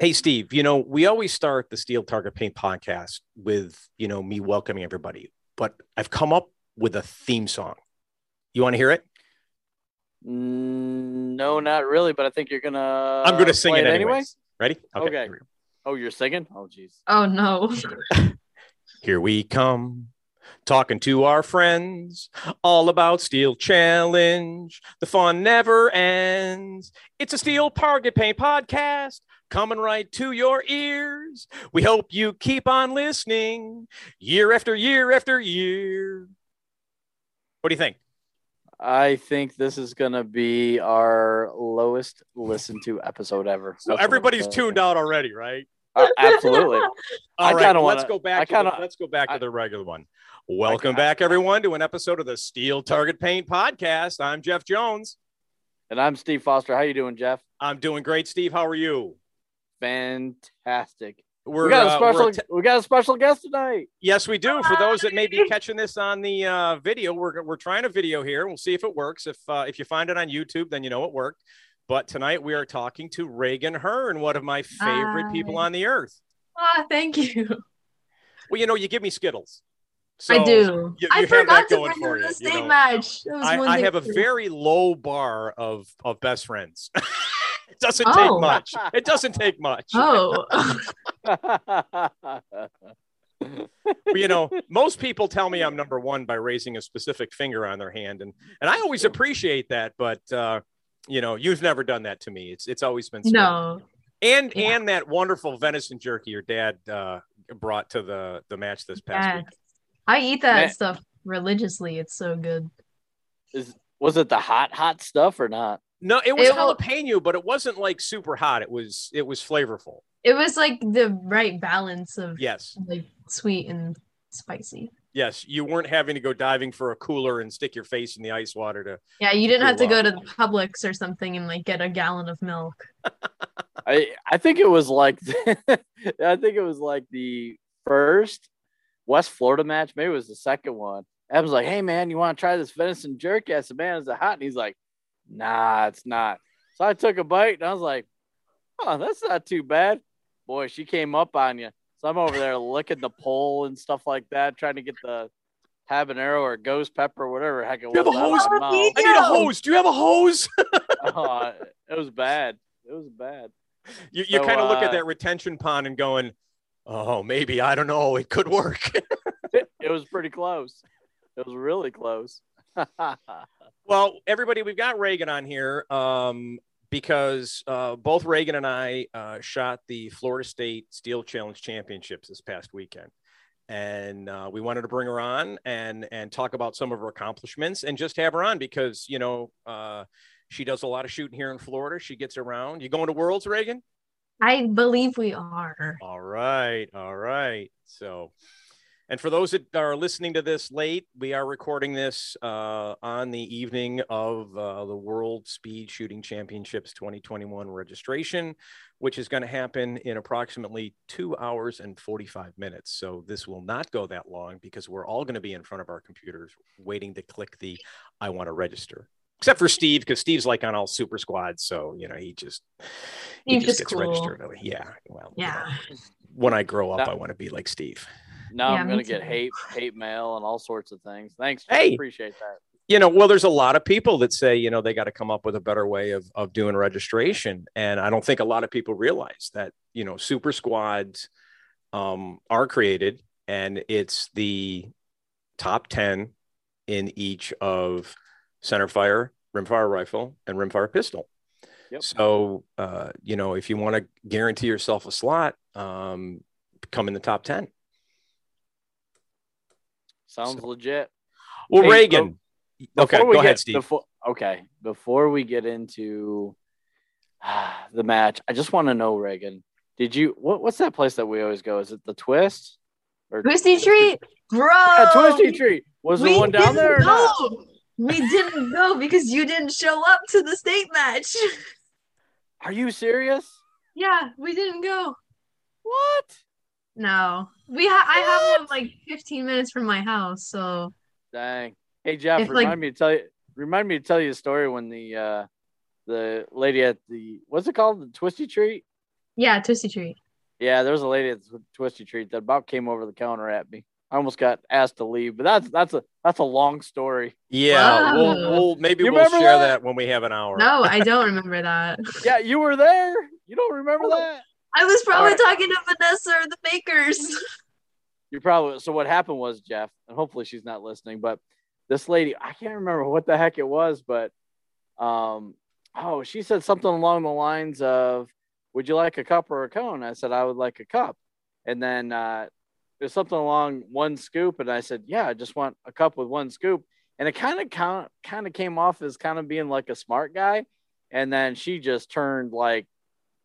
Hey, Steve, you know, we always start the Steel Target Paint podcast with, you know, me welcoming everybody, but I've come up with a theme song. You want to hear it? Mm, no, not really, but I think you're gonna. I'm going to sing play it anyway. anyways. Ready? Okay. here we go. Oh, you're singing? Oh, jeez. Oh no. Here we come, talking to our friends all about Steel Challenge. The fun never ends. It's a Steel Target Paint podcast coming right to your ears. We hope you keep on listening year after year after year. What do you think? I think this is gonna be our lowest listened to episode ever. So That's everybody's tuned out already, right? Uh, absolutely. All I right, kinda let's go back. I to the- kinda- let's go back to I- the regular one. Welcome I- back, everyone, to an episode of the Steel Target Paint podcast. I'm Jeff Jones. And I'm Steve Foster. How you doing, Jeff? I'm doing great, Steve. How are you? Fantastic. We're, we got a uh, we're special. we got a special guest tonight. yes, we do. For those that may be catching this on the uh, video, we're we're trying a video here. We'll see if it works. If uh, if you find it on YouTube, then you know it worked. But tonight we are talking to Reagan Hearn, one of my favorite people on the earth. Ah, thank you. Well, you know, you give me Skittles. I do. you- I you have that forgot to bring for in you, the you state know. match. That I, I have a very low bar of of best friends. it doesn't Oh. take much. It doesn't take much. Oh. you know, most people tell me I'm number one by raising a specific finger on their hand, and and I always appreciate that. But uh, you know, you've never done that to me. It's it's always been Skip. no. and Yeah. and that wonderful venison jerky your dad uh, brought to the the match this past Yeah. week. I eat that Man. stuff religiously. It's so good. Is, was it the hot, hot stuff or not? No, it was It will- jalapeno, but it wasn't like super hot. It was it was flavorful. It was like the right balance of Yes, like sweet and spicy. yes. You weren't having to go diving for a cooler and stick your face in the ice water to. Yeah, you didn't have to Cool. go to the Publix or something and like get a gallon of milk. I I think it was like I think it was like the first West Florida match. Maybe it was the second one. I was like, "Hey man, you want to try this venison jerky?" I said, "Man, is it hot?" And he's like, "Nah, it's not." So I took a bite and I was like, "Oh, that's not too bad." Boy, she came up on you. So I'm over there licking the pole and stuff like that, trying to get the habanero or ghost pepper, or whatever heck it was. You have a hose? my. I need a hose. Do you have a hose? Oh, it was bad. It was bad. You, you So, kind of look at uh, that retention pond and going, "Oh, maybe I don't know. It could work." it was pretty close. It was really close. Well, everybody, we've got Reagan on here um, because uh, both Reagan and I uh, shot the Florida State Steel Challenge Championships this past weekend. And uh, we wanted to bring her on and and talk about some of her accomplishments and just have her on because you know uh, she does a lot of shooting here in Florida. She gets around. You going to Worlds, Reagan? I believe we are. All right, all right. So, and for those that are listening to this late, we are recording this uh, on the evening of uh, the World Speed Shooting Championships 2021 registration, which is going to happen in approximately two hours and 45 minutes. So, this will not go that long because we're all going to be in front of our computers waiting to click the I want to register. Except for Steve, because Steve's like on all super squads. So, you know, he just, he He's just just gets cool. registered. Yeah. Well, you know Yeah. when I grow up, That- I want to be like Steve. Now Yeah, I'm gonna get hate hate mail and all sorts of things. Thanks. Hey. appreciate that. You know, well, there's a lot of people that say, you know, they got to come up with a better way of, of doing registration. And I don't think a lot of people realize that, you know, super squads um, are created and it's the top 10 in each of center centerfire, rimfire rifle, and rimfire pistol. Yep. So, uh, you know, if you want to guarantee yourself a slot, um, come in the top 10. Sounds So- legit. Well, Hey, Reagan. Oh, okay, Before we go get- ahead, Steve. Before, okay, before we get into the match, I just want to know, Reagan, did you what, what's that place that we always go? Is it the Twist? Or Twisty Treat, bro. Yeah, Twisty Tree. Was we the one down there or didn't not? go. We didn't go because you didn't show up to the state match. Are you serious? yeah, we didn't go. What? No, we ha- I have one like 15 minutes from my house, so Dang. Hey Jeff, If, like- remind me to tell you remind me to tell you a story when the uh the lady at the what's it called? The twisty treat? Yeah, Twisty Treat. Yeah, there was a lady at Tw- Twisty Treat that about came over the counter at me. I almost got asked to leave, but that's that's a that's a long story. Yeah, we'll, we'll maybe You we'll share that? that? when we have an hour. No, I don't remember that. Yeah, you were there. You don't remember that? I was probably Alright. talking to Vanessa or the bakers. You probably so what happened was Jeff, and hopefully she's not listening, but this lady, I can't remember what the heck it was, but um oh, she said something along the lines of, Would you like a cup or a cone? I said, I would like a cup. And then uh was something along one scoop, and I said, Yeah, I just want a cup with one scoop. And it kind of kind of came off as kind of being like a smart guy. And then she just turned like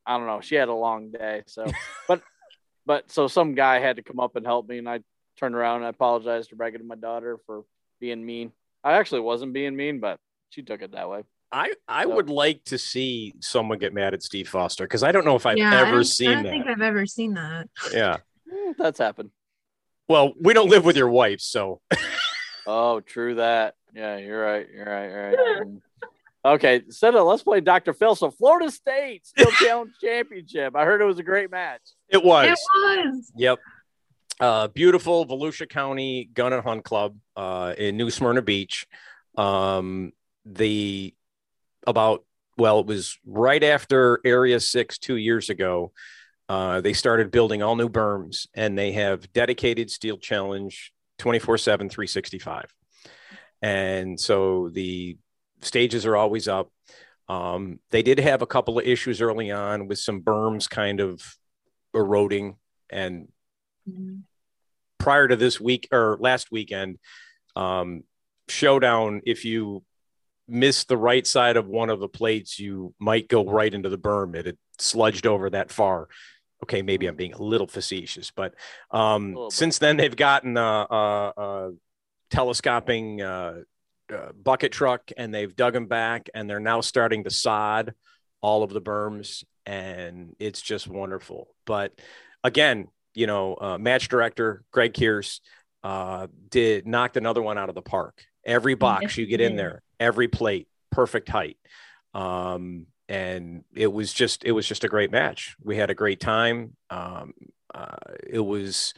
I don't know, she had a long day. So but but so some guy had to come up and help me, and I turned around and I apologized to Bregan and my daughter for being mean. I actually wasn't being mean, but she took it that way. I I So- would like to see someone get mad at Steve Foster because I don't know if I've yeah, ever don't, seen I don't that. think I've ever seen that. Yeah. Eh, That's happened. Well, we don't live with your wife, so Oh, true that. Yeah, you're right. You're right. You're right. Okay, instead of let's play Dr. Phil. So Florida State Steel Challenge Championship. I heard it was a great match. it was. It was. Yep. Uh, beautiful Volusia County Gun and Hunt Club uh, in New Smyrna Beach. Um, the about well, it was right after Area Six two years ago. Uh, they started building all new berms, and they have dedicated Steel Challenge 24 7, 365. And so the stages are always up. Um, they did have a couple of issues early on with some berms kind of eroding and Mhm. prior to this week or last weekend, um, showdown, if you miss the right side of one of the plates, you might go right into the berm. It had sludged over that far. Okay, maybe I'm being a little facetious, but um, little since then they've gotten a, a, a telescoping uh, bucket truck and they've dug them back and they're now starting to sod all of the berms and it's just wonderful. But again, you know, uh, match director Greg Kears uh, did knocked another one out of the park. Every box you get in there, every plate, perfect height. Um, and it was just it was just a great match. We had a great time. Um, uh, it was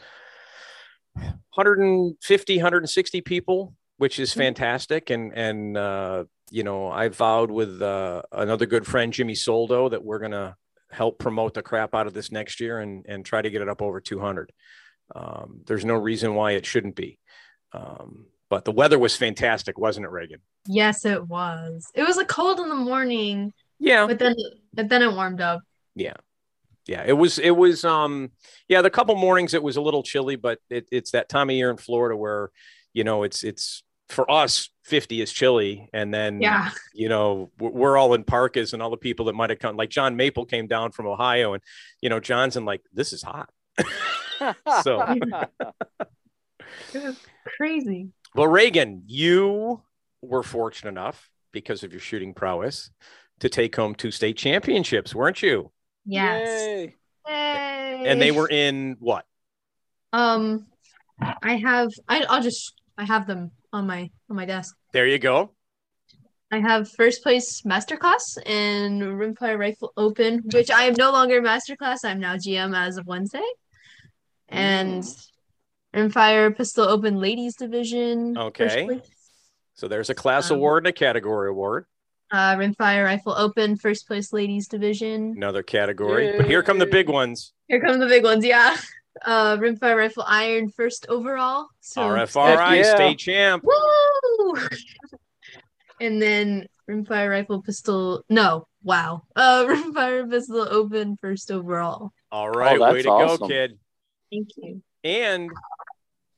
150, 160 people, which is fantastic. And and uh, you know, I vowed with uh, another good friend, Jimmy Soldo, that we're gonna help promote the crap out of this next year and and try to get it up over 200. Um, there's no reason why it shouldn't be. Um, but the weather was fantastic, wasn't it, Reagan? Yes, it was. It was like cold in the morning, Yeah, but then but then it warmed up. yeah, yeah. It was it was um yeah. The couple mornings it was a little chilly, but it, it's that time of year in Florida where you know it's it's for us 50 is chilly, and then Yeah. you know we're we're all in parkas and all the people that might have come like John Maple came down from Ohio, and you know John's in like this is hot. So- It was crazy. Well, Reagan, you were fortunate enough because of your shooting prowess to take home two state championships, weren't you? Yes. Yay. Yay. And they were in what? Um, I have. I, I'll just. I have them on my on my desk. There you go. I have first place masterclass and Rimfire Rifle Open, which I am no longer masterclass. I'm now GM as of Wednesday, and Rimfire Pistol Open Ladies Division. Okay. So there's a class Um, award and a category award, Uh, Rimfire Rifle Open First Place Ladies Division. another category. But here come the big ones. Here come the big ones. Yeah. Uh, Rimfire Rifle Iron first overall. So RFRI Heck yeah. state champ. Woo! and then rimfire rifle pistol. No, wow. Uh, rimfire pistol open first overall. All right, that's way to awesome. go, kid. Thank you. And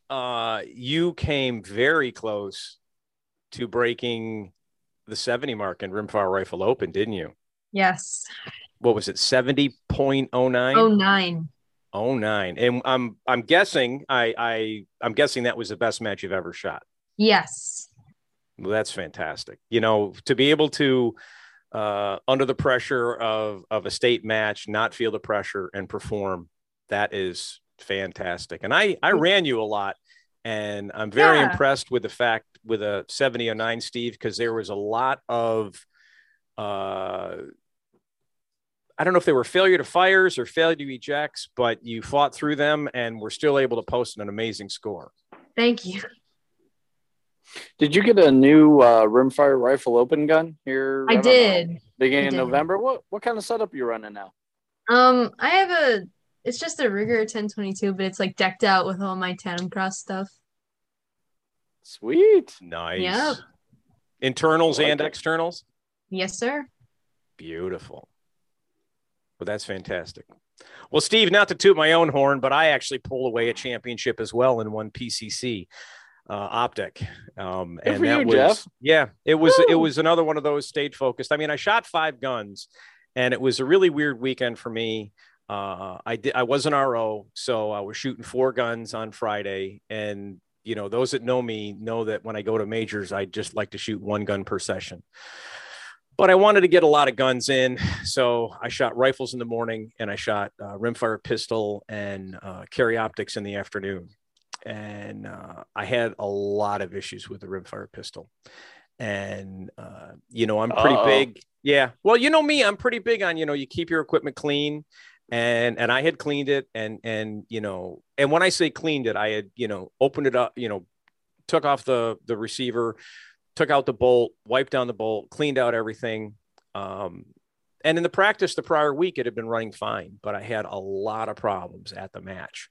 uh, you came very close to breaking the 70 mark in Rimfire Rifle Open, didn't you? Yes. What was it, 70.09? Oh nine. Oh nine, and I'm I'm guessing I I I'm guessing that was the best match you've ever shot. Yes. Well, that's fantastic. You know, to be able to uh, under the pressure of of a state match, not feel the pressure and perform, that is fantastic. And I I ran you a lot, and I'm very Yeah. impressed with the fact with a 70 or 9 Steve because there was a lot of uh I don't know if they were failure to fires or failure to ejects, but you fought through them and were still able to post an amazing score. Thank you. Did you get a new uh, rimfire rifle open gun here? I don't know, did. beginning I of. November. What what kind of setup you running now? Um, I have a. It's just a Ruger 1022, but it's like decked out with all my Tandemkross stuff. Sweet. Nice. Yep. Internals like and it. externals. Yes, sir. Beautiful. Well, that's fantastic. Well, Steve, not to toot my own horn, but I actually pulled away a championship as well in one PCC uh, optic. Um, and for that you, was, Jeff. yeah, it was, it was another one of those stayed focused. I mean, I shot five guns and it was a really weird weekend for me. Uh, I did, I was an RO, so I was shooting four guns on Friday and you know, those that know me know that when I go to majors, I just like to shoot one gun per session but I wanted to get a lot of guns in. So I shot rifles in the morning and I shot uh, rimfire pistol and uh, carry optics in the afternoon. And uh, I had a lot of issues with the rimfire pistol. And, uh, you know, I'm pretty Uh-oh. big. Yeah. Well, you know me, I'm pretty big on, you know, you keep your equipment clean. And, and I had cleaned it and, and, you know, and when I say cleaned it, I had, you know, opened it up, you know, took off the, the receiver, took out the bolt, wiped down the bolt, cleaned out everything. Um, and in the practice the prior week, it had been running fine, but I had a lot of problems at the match.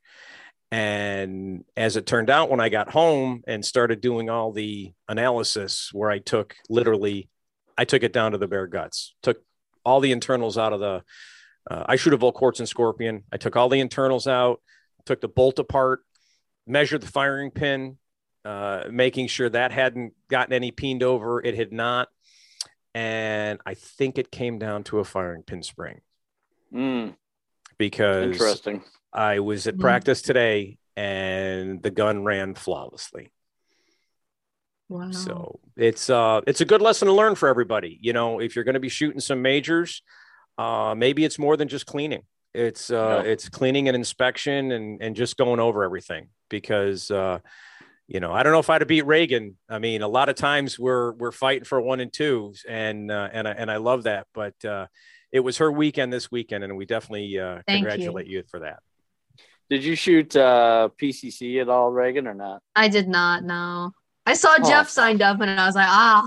And as it turned out, when I got home and started doing all the analysis, where I took literally, I took it down to the bare guts, took all the internals out of the. Uh, I shoot a Volquartsen Scorpion. I took all the internals out, took the bolt apart, measured the firing pin, uh, making sure that hadn't gotten any peened over. It had not. And I think it came down to a firing pin spring Mm, because interesting. I was at Mhm. practice today and the gun ran flawlessly. Wow. So it's uh it's a good lesson to learn for everybody. You know, if you're going to be shooting some majors, uh maybe it's more than just cleaning. It's uh Yeah. it's cleaning and inspection and and just going over everything because uh you know, I don't know if I'd have beat Reagan. I mean, a lot of times we're we're fighting for one and twos, and uh, and I and I love that. But uh, it was her weekend this weekend, and we definitely uh, Thank you. congratulate you. for that. Did you shoot uh, PCC at all, Reagan, or not? I did not know. I saw Oh. Jeff signed up and I was like, ah.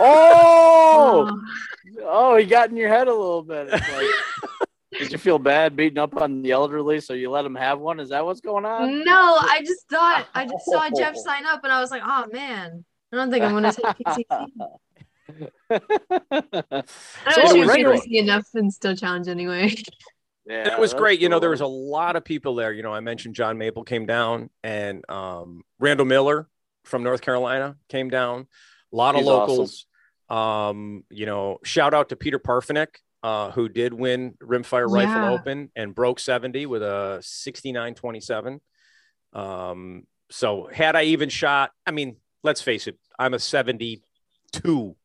Oh, oh, he got in your head a little bit. It's like, did you feel bad beating up on the elderly, so you let them have one? Is that what's going on? No, I just thought I just saw Jeff sign up and I was like, oh man, I don't think I'm gonna take PCC. I So don't it shoot was PCC great. enough and still challenge anyway. yeah, And it was that's great. You know, there was a lot of people there. You know, I mentioned John Maple came down, and um, Randall Miller from North Carolina came down. A lot of He's locals. Um, you know, shout out to Peter Parfenick, uh, who did win Rimfire Rifle Yeah. Open and broke 70 with a 69-27. Um, so had I even shot, I mean, let's face it, I'm a 72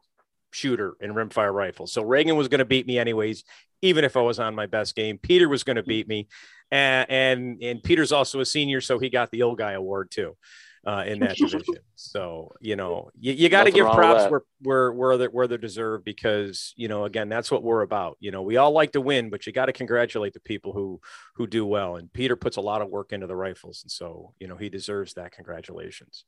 shooter in rimfire rifle. So Reagan was going to beat me anyways, even if I was on my best game. Peter was going to beat me, and and and Peter's also a senior, so he got the old guy award too. Uh, in that division, so you know you, you got to give props where where where they where they deserve because you know again that's what we're about. You know we all like to win, but you got to congratulate the people who who do well. And Peter puts a lot of work into the rifles, and so you know he deserves that. Congratulations.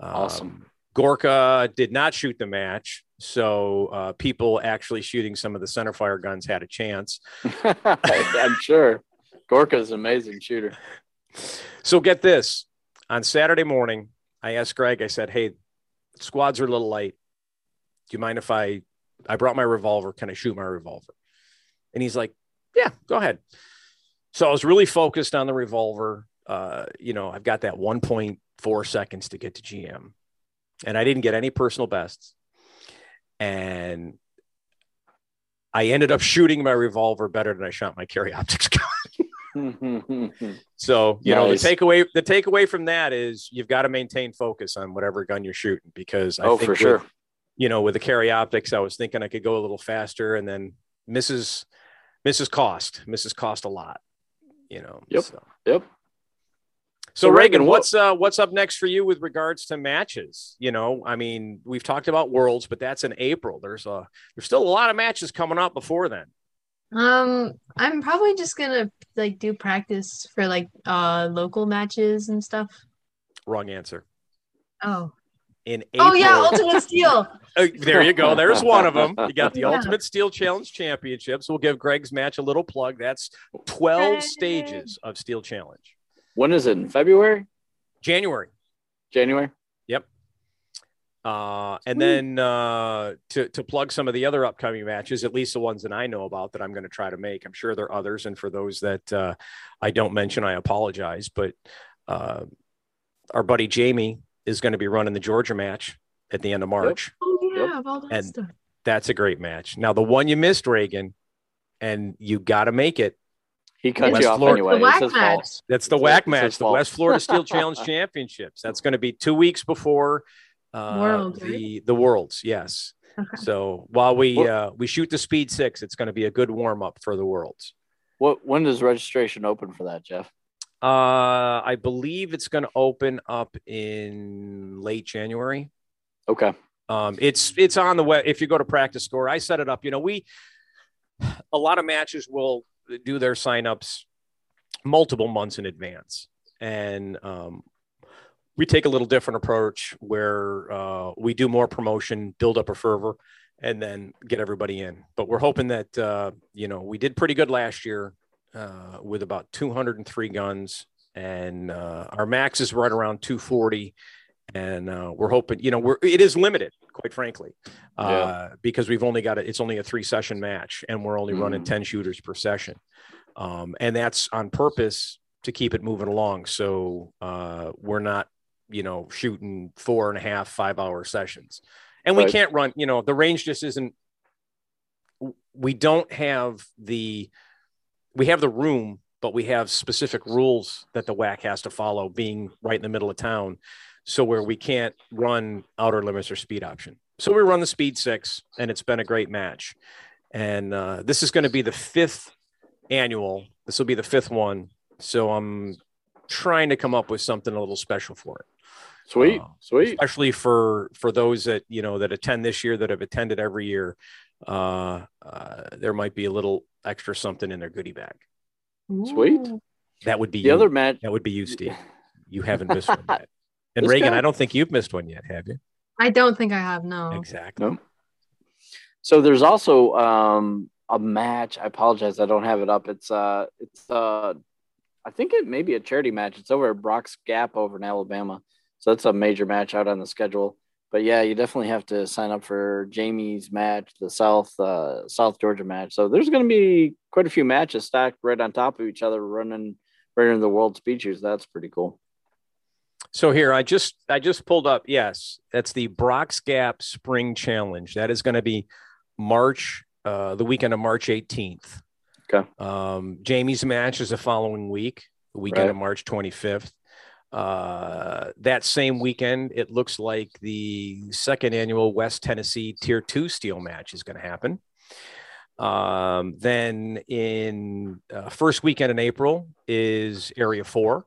Awesome. Um, Gorka did not shoot the match, so uh, people actually shooting some of the centerfire guns had a chance. I'm sure. Gorka's an amazing shooter. So get this: on Saturday morning, I asked Greg. I said, "Hey, squads are a little light. Do you mind if I? I brought my revolver. Can I shoot my revolver?" And he's like, "Yeah, go ahead." So I was really focused on the revolver. Uh, you know, I've got that 1.4 seconds to get to GM, and I didn't get any personal bests. And I ended up shooting my revolver better than I shot my carry optics gun. So you know the takeaway the takeaway from that is you've got to maintain focus on whatever gun you're shooting because I oh, think for with, sure. you know with the carry optics I was thinking I could go a little faster and then misses misses cost misses cost a lot you know Yep. so, Yep. so So, Reagan Reagan, what's uh what's up next for you with regards to matches you know I mean we've talked about worlds but that's in April there's a there's still a lot of matches coming up before then Um, I'm probably just gonna like do practice for like uh local matches and stuff. Wrong answer. Oh. In April, Oh yeah, Ultimate Steel. Uh, there you go. There's one of them. You got the Yeah. Ultimate Steel Challenge Championships. We'll give Greg's match a little plug. That's 12 Yay. stages of Steel Challenge. When is it? In February? January. January? Uh, and then uh, to to plug some of the other upcoming matches, at least the ones that I know about that I'm going to try to make. I'm sure there are others, and for those that uh, I don't mention, I apologize. But uh, our buddy Jamie is going to be running the Georgia match at the end of March. Oh yeah, Yep. of all that And- stuff. That's a great match. Now the one you missed, Reagan, and you got to make it. He cut West you off Florida- anyway. The It's his fault. That's the It's whack match, the. West Florida Steel Challenge Championships. That's going to be two weeks before uh, Worlds, right? the the Worlds. Yes. Okay. So while we What- uh, we shoot the Speed Six, it's going to be a good warm up for the Worlds. What when does registration open for that, Jeff? Uh, I believe it's going to open up in late January. Okay. Um, it's it's on the web. If you go to PractiScore, I set it up. You know, we a lot of matches will do their signups multiple months in advance, and um, we take a little different approach where uh, we do more promotion, build up a fervor, and then get everybody in. But we're hoping that uh, you know we did pretty good last year uh, with about 203 guns, and uh, our max is right around 240 and uh, we're hoping you know we're it is limited quite frankly uh, because we've only got a, it's only a three session match and we're only running Mhm. 10 shooters per session um, and that's on purpose to keep it moving along so uh, we're not you know shooting four and a half five hour sessions. And we Right. can't run you know the range just isn't we don't have the we have the room but we have specific rules that the whack has to follow being right in the middle of town. So where we can't run outer limits or speed option. So we run the speed six and it's been a great match. And uh, this is going to be the fifth annual. This will be the fifth one. So i'm trying to come up with something a little special for it Sweet. Uh, Sweet. especially for for those that you know that attend this year that have attended every year uh, uh there might be a little extra something in their goodie bag Sweet. That would be The you. other match that would be you steve you haven't missed one yet and This reagan guy- i don't think you've missed one yet have you I don't think I have no. exactly No. So there's also um a match. I apologize, I don't have it up. It's uh it's uh I think it may be a charity match. It's over at Brock's Gap over in Alabama. So that's a major match out on the schedule. But yeah, you definitely have to sign up for Jamie's match, the South uh South Georgia match. So there's gonna be quite a few matches stacked right on top of each other running running the world speeches. That's pretty cool. So here, I just I just pulled up. Yes, that's the Brock's Gap Spring Challenge. That is going to be March, uh, the weekend of March 18th. Okay. Um, Jamie's match is the following week, the weekend Right. of March 25th. Uh, that same weekend, it looks like the second annual West Tennessee Tier Two Steel match is going to happen. Um, then in uh, first weekend in April is Area Four.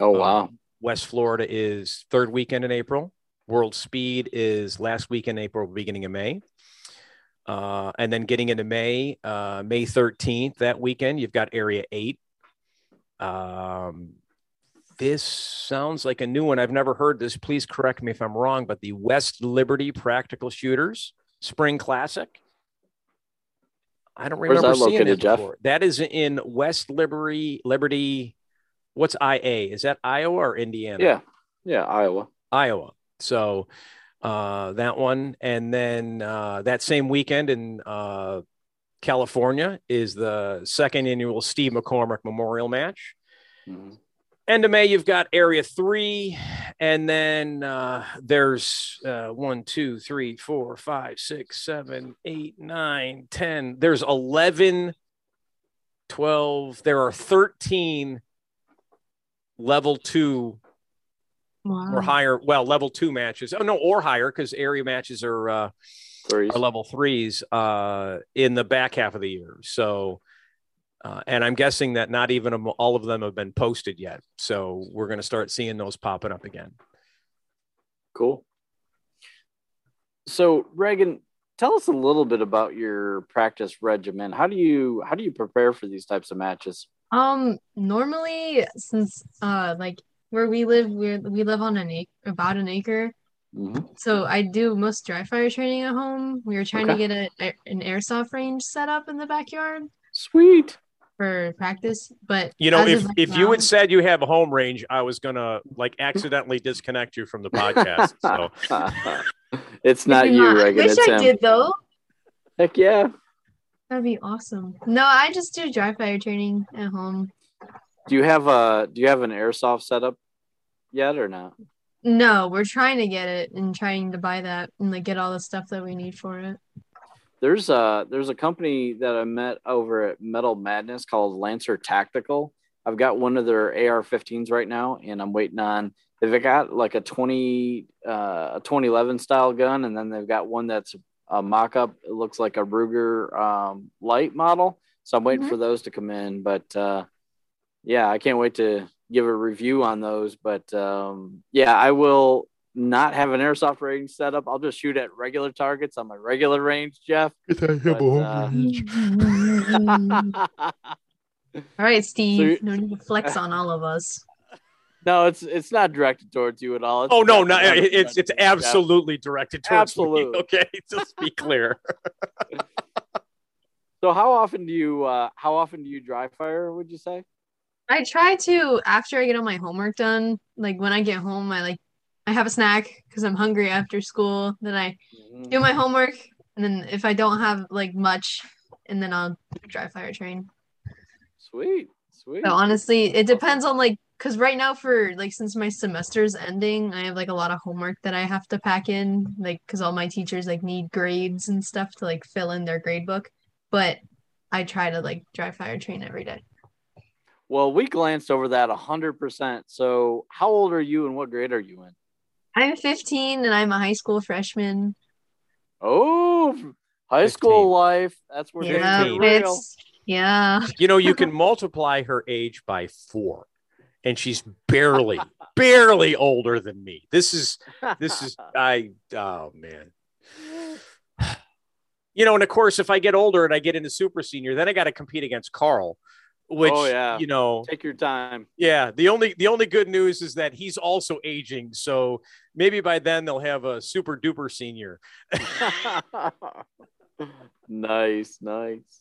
Oh wow. Um, West Florida is third weekend in April. World Speed is last week in April, beginning of May. Uh, and then getting into May, uh, May 13th, that weekend, you've got Area 8. Um, this sounds like a new one. I've never heard this. Please correct me if I'm wrong, but the West Liberty Practical Shooters Spring Classic. I don't Where's remember that seeing located, it Jeff? before. That is in West Liberty, Liberty. What's IA? Is that Iowa or Indiana? yeah. Yeah, Iowa. Iowa. So uh, that one, and then uh, that same weekend in uh, California is the second annual Steve McCormick Memorial Match. Mhm. End of May, you've got Area Three, and then uh, there's uh, one, two, three, four, five, six, seven, eight, nine, ten. There's 11, 12. There are 13 level two Wow. or higher. Well, level two matches. Oh no, or higher because area matches are uh, Threes. are level threes uh, in the back half of the year. So, uh, and I'm guessing that not even all of them have been posted yet. So we're going to start seeing those popping up again. Cool. So, Reagan, tell us a little bit about your practice regimen. How do you how do you prepare for these types of matches? Um, normally since uh like where we live, we we live on an acre, about an acre. Mhm. So I do most dry fire training at home. We were trying Okay. to get a, an airsoft range set up in the backyard Sweet. For practice, but You know, if right if you had said you have a home range, I was gonna like accidentally disconnect you from the podcast. So it's not you, not- I wish It's I him. did though. Heck yeah. That'd be awesome. No, I just do dry fire training at home. Do you have a do you have an airsoft setup yet or not? No, we're trying to get it and trying to buy that and like get all the stuff that we need for it. There's a there's a company that I met over at Metal Madness called Lancer Tactical. I've got one of their AR-15s right now, and I'm waiting on. They've got like a 20 uh, a 2011 style gun, and then they've got one that's a mock-up. It looks like a Ruger um, light model. So I'm waiting Mhm. for those to come in. But uh, yeah, I can't wait to give a review on those. But um, yeah, I will not have an airsoft range set up. I'll just shoot at regular targets on my regular range, Jeff. But, uh, All right, Steve. you- no need to flex on all of us. no, it's it's not directed towards you at all. It's Oh no, no, directed it's it's towards Jeff. absolutely directed towards me. Absolutely. Okay, just be clear. So how often do you uh how often do you dry fire? Would you say? I try to after I get all my homework done. Like when I get home, I like I have a snack because I'm hungry after school. Then I mm-hmm. do my homework, and then if I don't have like much, and then I'll dry fire train. Sweet, sweet. But honestly, it depends on like because right now for like since my semester's ending, I have like a lot of homework that I have to pack in, like because all my teachers like need grades and stuff to like fill in their grade book. But I try to like dry fire train every day. Well, we glanced over that a hundred percent. So how old are you and what grade are you in? I'm 15 and I'm a high school freshman. Oh, high 15. school life. That's where Yeah, things get real. yeah. You know, you can multiply her age by four, and she's barely, barely older than me. This is this is I oh man. You know, and of course, if I get older and I get into super senior, then I got to compete against Carl, which Oh, yeah. you know, Take your time. yeah. The only the only good news is that he's also aging, so maybe by then they'll have a super duper senior. nice, nice.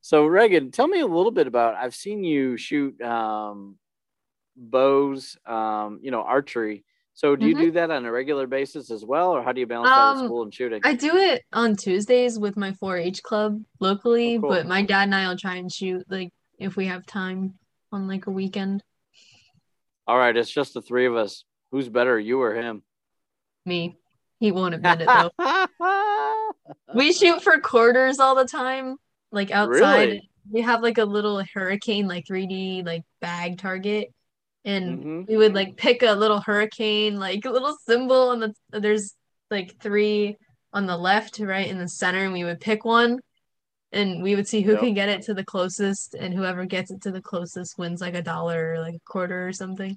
So Reagan, tell me a little bit about I've seen you shoot um bows, um, you know, archery. So do you Mhm. do that on a regular basis as well, or how do you balance that with Um, school and shooting? I do it on Tuesdays with my 4-H club locally, Oh, cool. but my dad and I will try and shoot like if we have time on like a weekend. All right, it's just the three of us. Who's better, you or him? Me. He won't admit it though. We shoot for quarters all the time, like outside. Really? We have like a little hurricane, like 3D, like bag target, and Mhm. we would like pick a little hurricane, like a little symbol, and the, there's like three on the left, right, in the center, and we would pick one, and we would see who Yep. can get it to the closest, and whoever gets it to the closest wins like a dollar or like a quarter or something.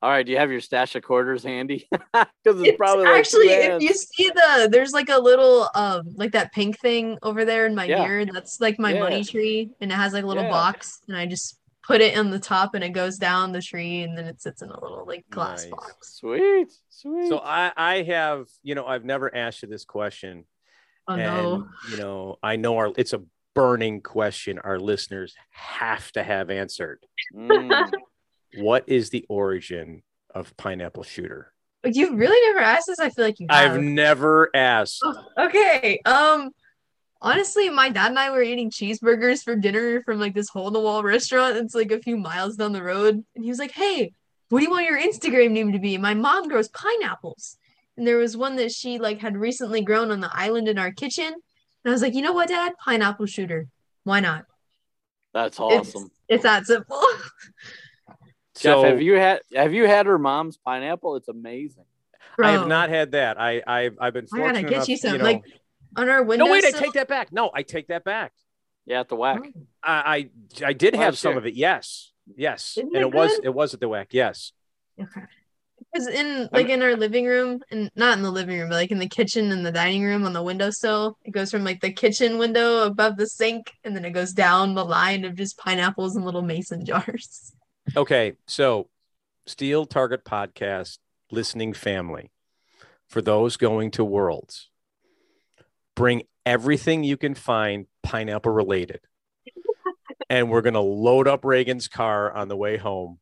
All right, do you have your stash of quarters handy? Because it's, It's probably like actually if you see the there's like a little um like that pink thing over there in my Yeah. mirror that's like my Yeah. money tree and it has like a little Yeah. box and I just put it in the top and it goes down the tree and then it sits in a little like glass Nice. box. Sweet, sweet. So I I have you know I've never asked you this question, Oh and no. you know I know our it's a burning question our listeners have to have answered. Mm. What is the origin of pineapple shooter? You've really never asked this? I feel like you have. I've never asked. Oh, okay. Um honestly, my dad and I were eating cheeseburgers for dinner from like this hole in the wall restaurant. It's like a few miles down the road. And he was like, Hey, what do you want your Instagram name to be? My mom grows pineapples. And there was one that she like had recently grown on the island in our kitchen. And I was like, you know what, Dad? Pineapple shooter. Why not? That's awesome. It's, that simple. Jeff, So have you had have you had her mom's pineapple? It's amazing. Bro, I have not had that. I I've, I've been oh I gotta get enough, you some. know- Like on our window. no, wait, I take that back. No, I take that back. Yeah, at the whack. Oh. I I, I did have some year. of it. Yes, yes, Isn't and it it was it was at the whack. Yes, Okay. Because in like in our living room, and not in the living room, but like in the kitchen and the dining room on the windowsill, it goes from like the kitchen window above the sink, and then it goes down the line of just pineapples and little mason jars. Okay, so Steel Target Podcast listening family, for those going to Worlds, bring everything you can find pineapple related. and we're going to load up Reagan's car on the way home.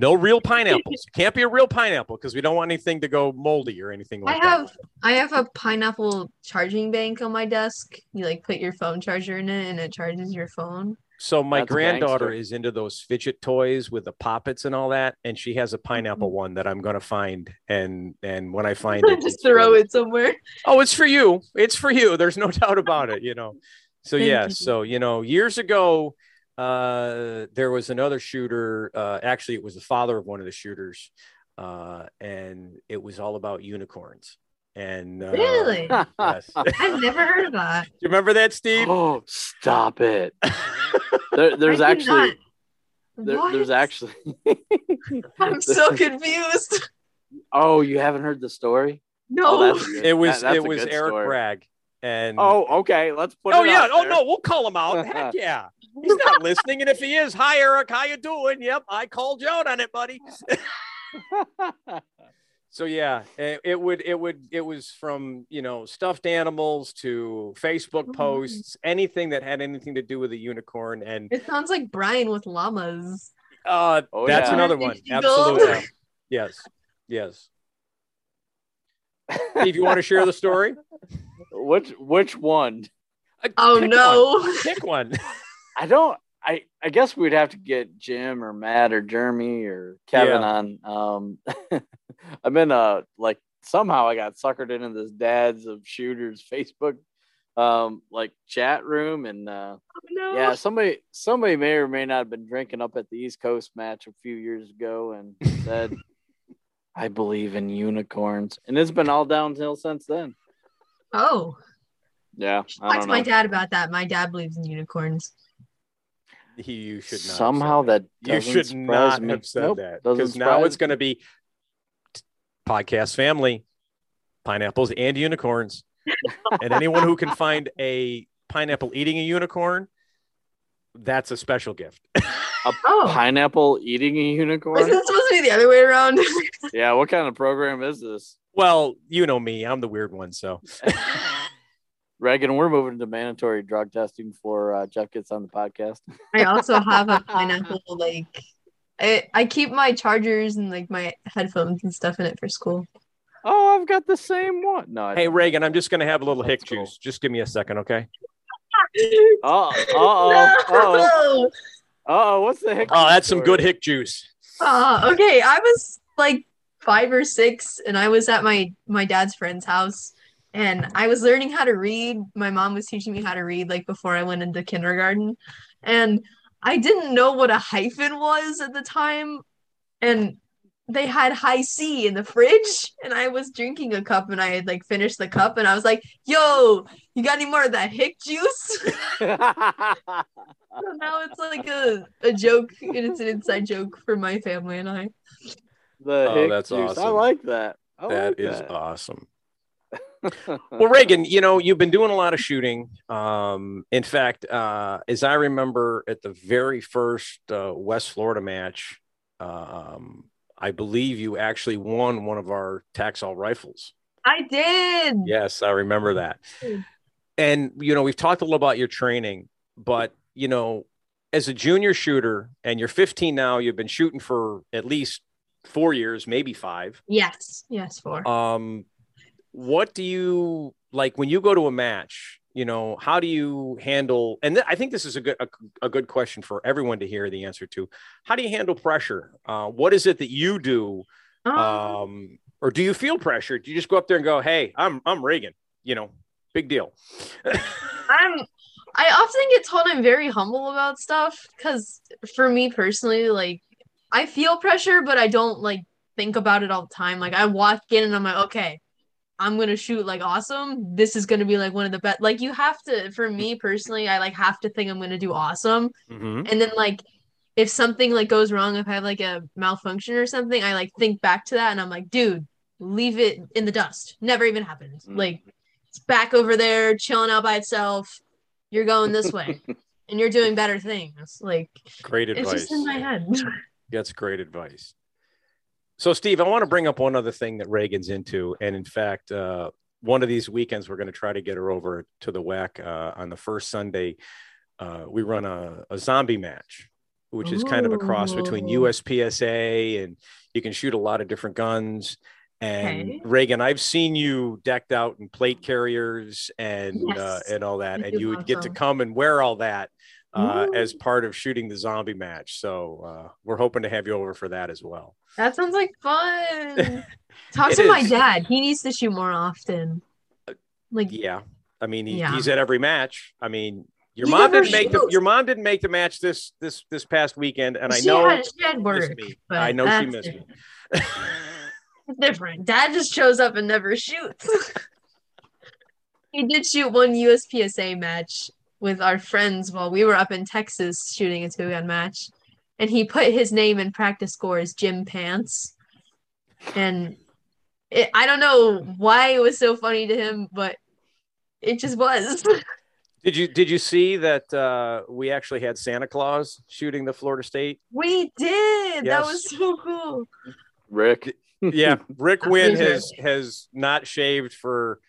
No real pineapples. It can't be a real pineapple because we don't want anything to go moldy or anything I like have that. I have a pineapple charging bank on my desk. You like put your phone charger in it, and it charges your phone. So my That's granddaughter gangster. is into those fidget toys with the poppets and all that, and she has a pineapple mm-hmm. one that I'm going to find. And and when I find it, just throw it somewhere. Oh, it's for you. It's for you. There's no doubt about it, you know. So yeah, you. so you know, years ago, uh, there was another shooter. Uh, actually, it was the father of one of the shooters, uh, and it was all about unicorns. And uh, Really? yes. I've never heard of that. Do you remember that, Steve? oh, stop it. There, there's actually not. there, What? there's actually I'm so confused. Oh, you haven't heard the story? No. Oh, it was That- it was Eric story. Bragg. And Oh, okay. Let's put oh it yeah, out oh there. no, we'll call him out. Heck yeah. He's not listening, and if he is, hi Eric, how you doing? Yep, I called you out on it, buddy. So yeah, it, it would it would it was from you know stuffed animals to Facebook Oh, posts, anything that had anything to do with a unicorn, and It sounds like Brian with llamas. uh, Oh, that's yeah. another one. Absolutely, yes, yes. Steve, you want to share the story? Which which one? Uh, Oh pick no. one. pick one. I don't. I I guess we'd have to get Jim or Matt or Jeremy or Kevin Yeah. on. Um, I'm in a like somehow I got suckered into this dads of shooters Facebook um like chat room and uh Oh, no. yeah somebody somebody may or may not have been drinking up at the East Coast match a few years ago and said I believe in unicorns and it's been all downhill since then. Oh. Yeah, I Talk don't to my dad about that. My dad believes in unicorns. He, you should not. Somehow said that You should surprise not me. have said Nope, that because now it's going to be t- podcast family, pineapples and unicorns, and anyone who can find a pineapple eating a unicorn, that's a special gift. Oh. pineapple eating a unicorn. Wasn't it supposed to be the other way around? yeah, what kind of program is this? Well, you know me, I'm the weird one, so Reagan, we're moving to mandatory drug testing before uh, Jeff gets on the podcast. I also have a pineapple like I, I keep my chargers and like my headphones and stuff in it for school. Oh, I've got the same one. No, I hey. Reagan, I'm just going to have a little hick cool. juice. Just give me a second, okay? Oh, oh, oh, No! oh, what's the heck? Oh, that's some good hick juice. Uh, okay, I was like five or six, and I was at my my dad's friend's house, and I was learning how to read. My mom was teaching me how to read like before I went into kindergarten, and I didn't know what a hyphen was at the time, and they had Hi-C in the fridge, and I was drinking a cup, and I had like finished the cup, and I was like, "Yo, you got any more of that hick juice?" So now it's like a, a joke, and it's an inside joke for my family and I. the Oh, hick that's juice. I like that. I That like is that. awesome. Well, Reagan, you know, you've been doing a lot of shooting. Um, in fact, uh, as I remember at the very first uh, West Florida match, um, I believe you actually won one of our Taxol rifles. I did. Yes, I remember that. Mm. And, you know, we've talked a little about your training, but, you know, as a junior shooter and you're 15 now, you've been shooting for at least four years, maybe five Yes. Yes, four. um what do you like when you go to a match you know how do you handle and th- i think this is a good a, a good question for everyone to hear the answer to how do you handle pressure uh, what is it that you do Um, um or do you feel pressure do you just go up there and go hey i'm i'm reagan you know big deal I'm. I often get told I'm very humble about stuff because for me personally, like I feel pressure, but I don't like think about it all the time. Like I walk in and I'm like, okay, I'm gonna shoot like awesome. This is gonna be like one of the best. Like you have to, for me personally, I like have to think I'm gonna do awesome. Mhm. And then like if something like goes wrong, if I have like a malfunction or something, I like think back to that and I'm like, dude, leave it in the dust. Never even happened. Mm. Like it's back over there, chilling out by itself. You're going this way, and you're doing better things. Like Great advice. it's just in my head. That's great advice. So, Steve, I want to bring up one other thing that Reagan's into, and in fact, uh, one of these weekends we're going to try to get her over to the WAC uh, on the first Sunday. Uh, we run a, a zombie match, which is kind of a cross between USPSA and you can shoot a lot of different guns. And Okay. Reagan, I've seen you decked out in plate carriers and uh, Yes, and all that, and you would love get to come and wear all that uh, as part of shooting the zombie match. So uh, we're hoping to have you over for that as well. that sounds like fun. Talk It to my dad. He needs to shoot more often. Like Yeah, I mean he, Yeah. he's at every match. I mean your He mom didn't make the your mom didn't make the match this this this past weekend, and I know had, she had work. I know she missed different. me. Different. Dad just shows up and never shoots. he did shoot one USPSA match with our friends while we were up in Texas shooting a two gun match. And he put his name in PractiScore as Jim Pants. And it, I don't know why it was so funny to him, but it just was. Did you did you see that uh, we actually had Santa Claus shooting the Florida State? we did. That was so cool. Rick. Yeah, Rick Wynn has has not shaved for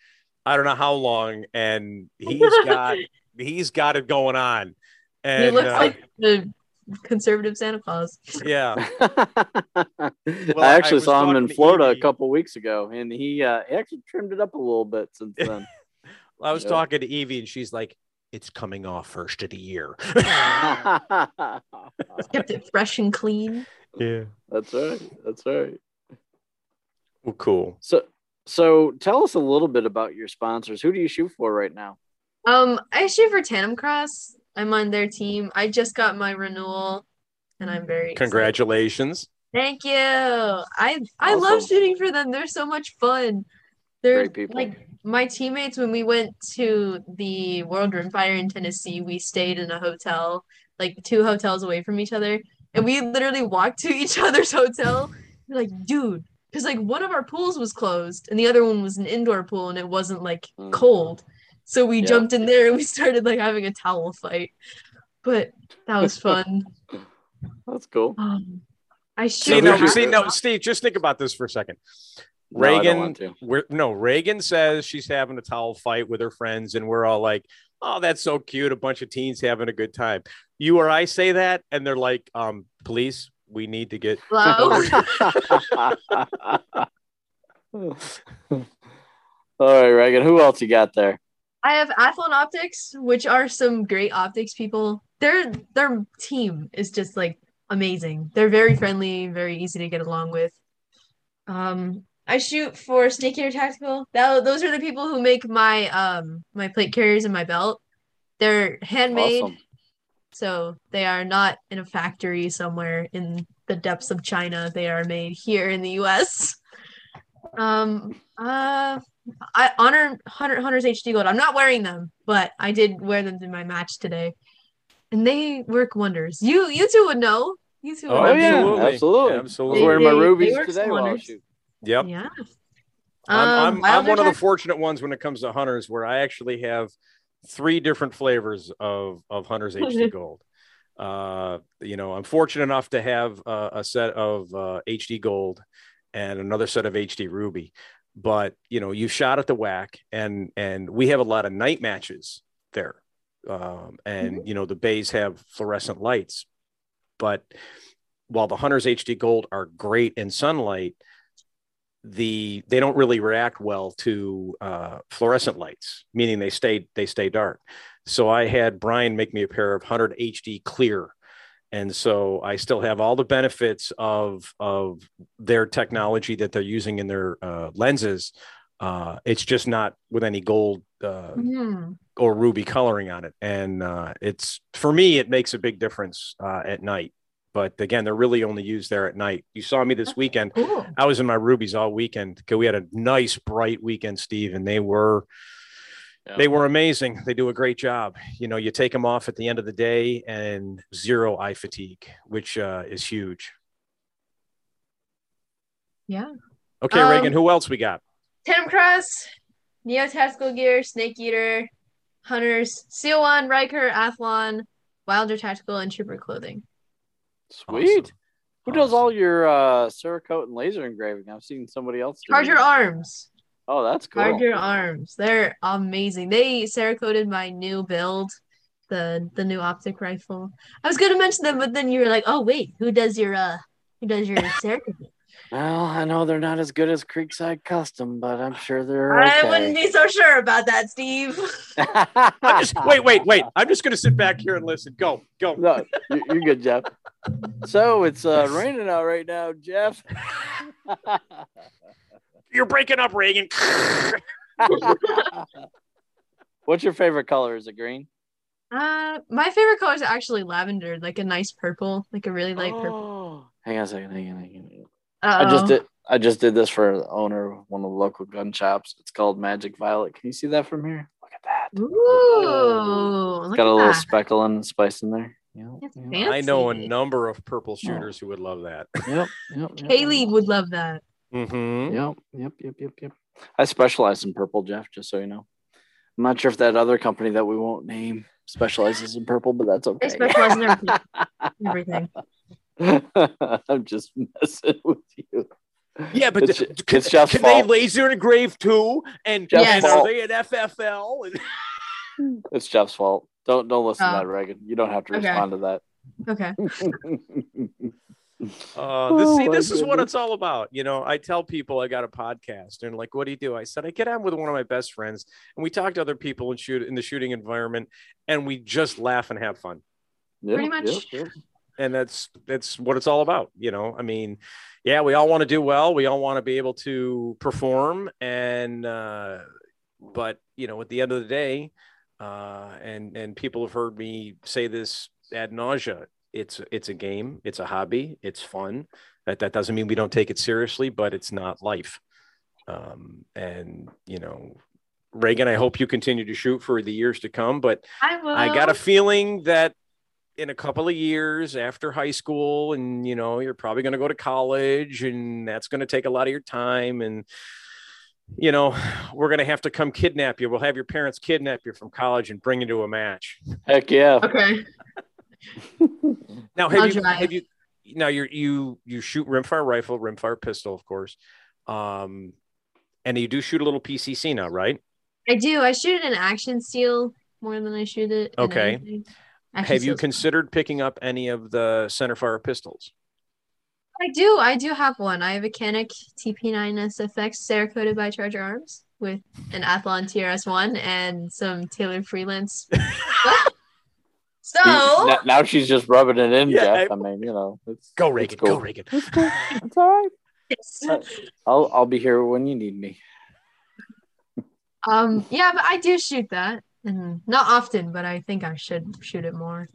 I don't know how long, and he's got he's got it going on. he And looks uh, like the conservative Santa Claus. yeah, I I actually was saw him in Florida Evie. a couple weeks ago, and he uh, he actually trimmed it up a little bit since then. I was Yeah. talking to Evie, and she's like, "It's coming off first of the year." Kept it fresh and clean. yeah. That's right. That's right. Well, cool. So, so tell us a little bit about your sponsors. Who do you shoot for right now? Um, I shoot for Tandemkross. I'm on their team. I just got my renewal, and I'm very excited. Congratulations. Thank you. I I love shooting for them. They're so much fun. They're Great people. like my teammates when we went to the World Rimfire in Tennessee. We stayed in a hotel, like two hotels away from each other, and we literally walked to each other's hotel. We're like, dude, because like one of our pools was closed and the other one was an indoor pool, and it wasn't like Mm. cold. So we Yeah. jumped in there and we started like having a towel fight. But that was fun. That's cool. Um, I See, no, see, no, Steve, just think about this for a second. No, I don't Reagan, want to. we're, no, Reagan says she's having a towel fight with her friends, and we're all like, "Oh, that's so cute! A bunch of teens having a good time." You or I say that, and they're like, um, "Police, we need to get." Hello? All right, Reagan. Who else you got there? I have Athlon Optics, which are some great optics people. Their their team is just like amazing. They're very friendly, very easy to get along with. Um, I shoot for Snake Eater Tactical. That, those are the people who make my um my plate carriers and my belt. They're handmade, Awesome. so they are not in a factory somewhere in the depths of China. They are made here in the U.S. Um, uh, I honor Hunter Hunter's HD Gold. I'm not wearing them, but I did wear them in my match today, and they work wonders. You you two would know. You two. Would Oh, Oh, know. yeah, absolutely. absolutely. I was Absolutely. wearing my They- they rubies work today while wonders. shoot. Yep. Yeah. I'm, Um, I'm, I'm one of the fortunate ones when it comes to hunters where I actually have three different flavors of, of Hunter's HD Gold. Uh, you know, I'm fortunate enough to have uh, a set of uh, HD Gold and another set of HD Ruby. But you know, you shot at the whack, and and we have a lot of night matches there, um, and you know the bays have fluorescent lights. But while the Hunter's HD Gold are great in sunlight, the they don't really react well to uh, fluorescent lights, meaning they stay they stay dark. So I had Brian make me a pair of 100 HD clear, and so I still have all the benefits of of their technology that they're using in their uh, lenses. Uh, it's just not with any gold uh, Mhm. or ruby coloring on it, and uh, it's for me it makes a big difference uh, at night. But again, they're really only used there at night. You saw me this weekend. Cool. I was in my rubies all weekend. We had a nice bright weekend, Steve, and they were Yeah. They were amazing. They do a great job. You know, you take them off at the end of the day and zero eye fatigue, which uh, is huge. Yeah. Okay, Um, Reagan, who else we got? Tandemkross, Neo Tactical Gear, Snake Eater, Hunters, Seal One, Riker, Athlon, Wilder Tactical, and Trooper Clothing. Sweet. Awesome. Who does all your uh Cerakote and laser engraving? I've seen somebody else. do Charger it. Arms. Oh, that's cool. Charger Arms. They're amazing. They Cerakoted my new build, the the new optic rifle. I was gonna mention them, but then you were like, oh wait, who does your uh who does your Cerakote? Well, I know they're not as good as Creekside Custom, but I'm sure they're okay. I wouldn't be so sure about that, Steve. I'm just, wait, wait, wait. I'm just going to sit back here and listen. Go, go. no, you- you're good, Jeff. So it's uh, raining out right now, Jeff. You're breaking up, Reagan. What's your favorite color? Is it green? Uh, my favorite color is actually lavender, like a nice purple, like a really light purple. Oh, hang on a second. Hang on, hang on. Uh-oh. I just did. I just did this for the owner of one of the local gun shops. It's called Magic Violet. Can you see that from here? Look at that. Ooh, It's look got a at little that. speckle and spice in there. Yep, That's yep, fancy. I know a number of purple shooters who would love that. yep, yep, yep, Haley would love that. Mm-hmm. Yep, yep, yep, yep, yep. I specialize in purple, Jeff. Just so you know. I'm not sure if that other company that we won't name specializes in purple, but that's They okay. specialize in everything. everything. I'm just messing with you. Yeah, but It's- th- it's can, can fault. they laser engrave too? And, Jeff's and are they at FFL? It's Jeff's fault. Don't don't listen to Oh. that, Reagan. You don't have to Okay. respond to that. Okay. Uh, this, Oh, see, this is what it's all about. You know, I tell people I got a podcast, and like, what do you do? I said I get on with one of my best friends, and we talk to other people and shoot in the shooting environment, and we just laugh and have fun. Yep, Pretty much. yep, yep. and that's that's what it's all about you know i mean yeah we all want to do well we all want to be able to perform and uh but you know at the end of the day uh and and people have heard me say this ad nausea it's it's a game it's a hobby it's fun that that doesn't mean we don't take it seriously but it's not life um and you know reagan i hope you continue to shoot for the years to come but I will. I got a feeling that in a couple of years after high school, and you know, you're probably going to go to college, and that's going to take a lot of your time. And you know, we're going to have to come kidnap you. We'll have your parents kidnap you from college and bring you to a match. Heck yeah. Okay. Now, have I'll you drive. have you now you're you you shoot rimfire rifle, rimfire pistol, of course, um, and you do shoot a little PCC now, right? I do. I shoot an action steel more than I shoot it. Okay. have you considered picking up any of the centerfire pistols? I do. I do have one. I have a Canik TP9 SFX Cerakoted by Charger Arms with an Athlon TRS1 and some Taylor Freelance. so Now, now she's just rubbing it in, Yeah, Jeff. I- I, mean, you know, it's Go it's Reagan, cool. go Reagan. It's cool. It's all right. I'll I'll be here when you need me. um yeah, but I do shoot that. And not often, but I think I should shoot it more.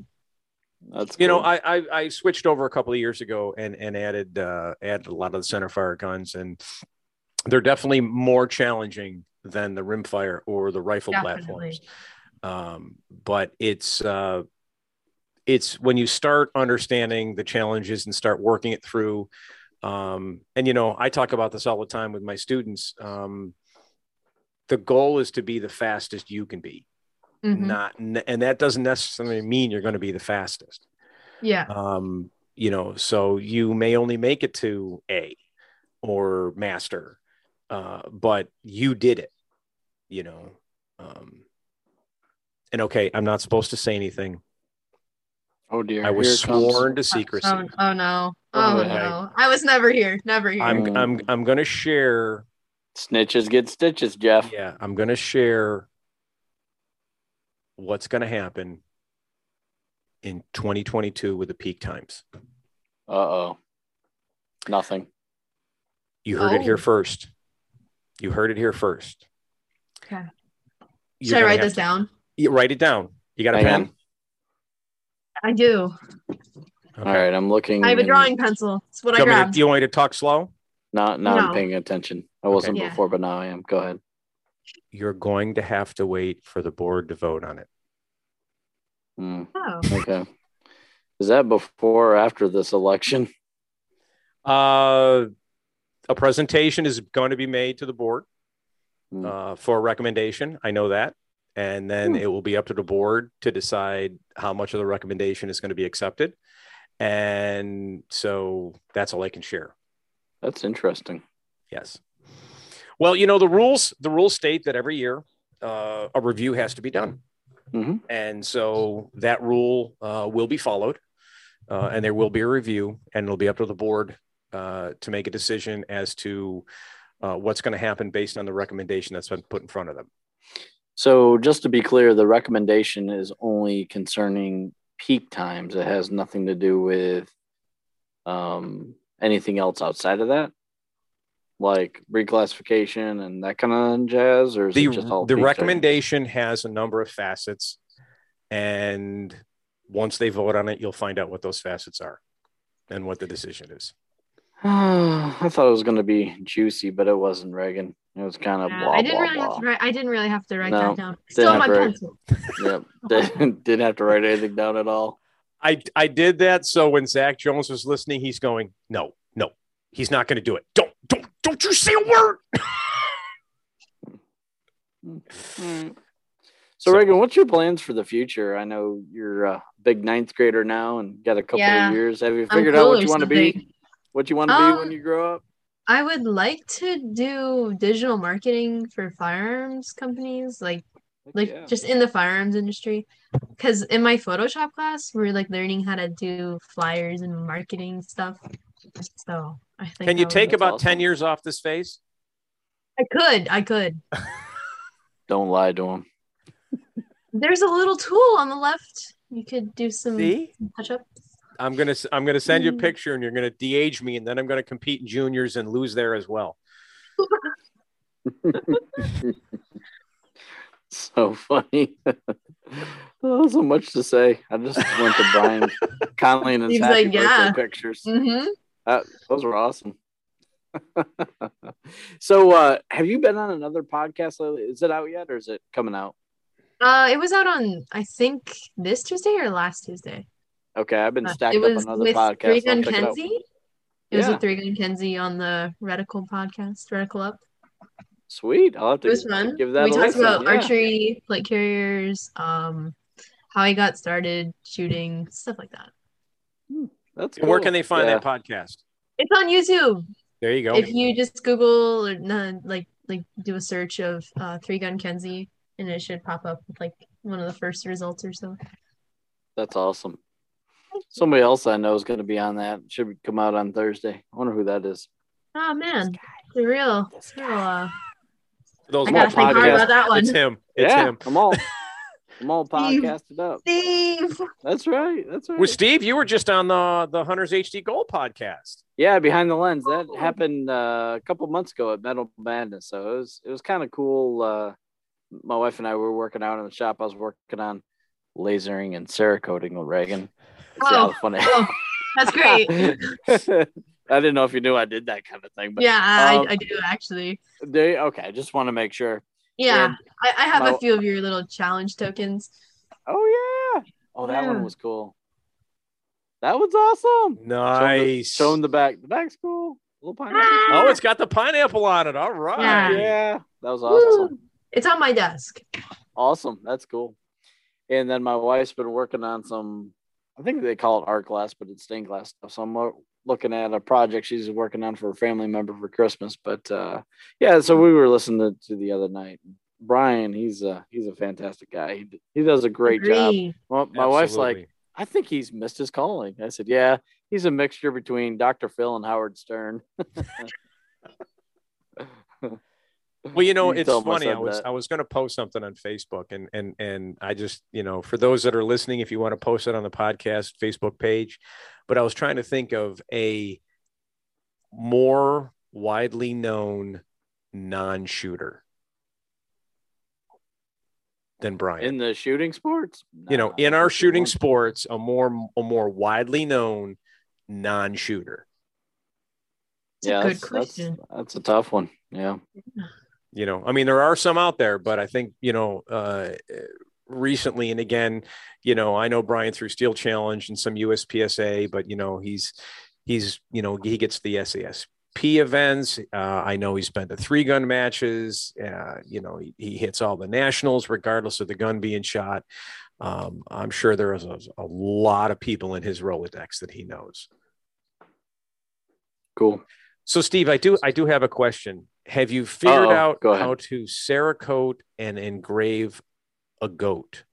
That's You know. I, I I switched over a couple of years ago and and added uh, added a lot of the center fire guns, and they're definitely more challenging than the rimfire or the rifle platforms. Um, but it's uh, it's when you start understanding the challenges and start working it through. Um, and you know, I talk about this all the time with my students. Um, the goal is to be the fastest you can be, Mhm. not and that doesn't necessarily mean you're going to be the fastest. Yeah. um, you know, so you may only make it to A or master, uh, but you did it, you know. Um, and okay, I'm not supposed to say anything. Oh dear, I was here it comes. sworn to secrecy. Oh, oh no. Oh, Oh no. I was never here. Never here. I'm Mm. I'm I'm going to share. Snitches get stitches, Jeff. Yeah, I'm going to share what's going to happen in 2022 with the peak times. Uh oh. Nothing. You heard it here Oh. first. You heard it here first. Okay. You're Should I write this to- down? You write it down. You got a Hang pen? on. I do. All right, I'm looking. I have a and- drawing pencil. It's what Do I you, want me to, grabbed. do you want me to talk slow? Now, now No. I'm paying attention. I wasn't Yeah. before, but now I am. Go ahead. you're going to have to wait for the board to vote on it. Hmm, Oh, okay. Is that before or after this election? Uh, a presentation is going to be made to the board Hmm. uh, for a recommendation. I know that. And then Hmm. it will be up to the board to decide how much of the recommendation is going to be accepted. And so that's all I can share. That's interesting. Yes. Well, you know, the rules, the rules state that every year uh, a review has to be done. Mhm. And so that rule uh, will be followed uh, and there will be a review and it'll be up to the board uh, to make a decision as to uh, what's going to happen based on the recommendation that's been put in front of them. So just to be clear, the recommendation is only concerning peak times. It has nothing to do with um, anything else outside of that, like reclassification and that kind of jazz, or is the, it just all the recommendation has a number of facets and once they vote on it you'll find out what those facets are and what the decision is I thought it was going to be juicy, but it wasn't, Reagan. It was kind of yeah, blah I didn't blah really have to write. I didn't really have to write No, that down. Still on my write- pencil. Yep, didn't, didn't have to write anything down at all. I, I did that so when zach jones was listening he's going no no he's not going to do it don't don't don't you say a word Alright. So, So- Reagan, what's your plans for the future? I know you're a big ninth grader now and got a couple Yeah. of years. Have you I'm figured out what you want to be? Something. What you want to be Um, when you grow up? I would like to do digital marketing for firearms companies, like like Yeah. just in the firearms industry. Because in my Photoshop class, we're like learning how to do flyers and marketing stuff. So I think can you take about awesome. 10 years off this phase I could, I could. Don't lie to him. There's a little tool on the left. You could do some see touch up. I'm going to i'm going to send you a Mm. picture and you're going to de-age me and then i'm going to compete in juniors and lose there as well So funny. oh, so much to say. I just went to Brian Conley and his He's happy like, birthday yeah. pictures. hmm That, those were awesome. so, uh, have you been on another podcast lately? Is it out yet, or is it coming out? Uh, it was out on I think this Tuesday or last Tuesday. Okay, I've been Uh, stacked it was up on other with podcasts. Three I'll Gun check it. Kenzie. It was Yeah. with Three Gun Kenzie on the Reticle podcast, Reticle Up. Sweet. I'll have to It was fun. give that we a talked listen. about yeah. archery, plate carriers, um, how he got started shooting, stuff like that. That's where can they find Yeah. that podcast It's on YouTube. there you go If you just Google or uh, like like do a search of uh, Three Gun Kenzie, and it should pop up with like one of the first results or so. That's awesome. Somebody else I know is going to be on that. Should come out on Thursday. I wonder who that is. Oh man, the real, real uh, those I more gotta think hard podcast. about that one. it's him it's yeah, him I'm all, I'm all podcasted up. Steve. That's right. That's right. well steve you were just on the the hunters hd gold podcast Yeah, behind the lens. That Oh. happened uh, a couple months ago at Metal Madness. So it was it was kind of cool. Uh, my wife and I were working out in the shop. I was working on lasering and cerakoting with Reagan. See how Oh, funny. oh, that's great. I didn't know if you knew I did that kind of thing, but yeah, um, I, I do actually. they okay. I just want to make sure. Yeah, I, I have my- a few of your little challenge tokens. Oh yeah. Oh, that Yeah. one was cool. That was awesome. nice Showing the back. The back's cool. Little pineapple. Ah! oh it's got the pineapple on it all right Yeah. yeah, that was awesome. Woo! It's on my desk. Awesome. That's cool. And then my wife's been working on some, I think they call it art glass, but it's stained glass stuff. So I'm looking at a project she's working on for a family member for Christmas. But uh, yeah, so we were listening to, to the other night. Brian, he's a he's a fantastic guy. He, he does a great job. Well, my wife's like, I think he's missed his calling. I said, yeah, he's a mixture between Dr. Phil and Howard Stern. Well, you know, You it's tell him I funny. I was that. I was going to post something on Facebook, and and and I just you know, for those that are listening, if you want to post it on the podcast Facebook page, but I was trying to think of a more widely known non-shooter than Brian. In the shooting sports, you know, in our shooting won. sports, a more a more widely known non-shooter. It's a good that's, that's- question. That's, a tough one. Yeah. You know, I mean, there are some out there, but I think you know, uh, recently and again, you know, I know Brian through Steel Challenge and some USPSA, but you know, he's he's you know he gets the SAS P events. Uh, I know he's been to three gun matches. Uh, you know, he, he, hits all the nationals, regardless of the gun being shot. Um, I'm sure there is a, a, lot of people in his Rolodex that he knows. Cool. So, Steve, I do I do have a question. Have you figured Uh-oh. out how to Cerakote and engrave a goat?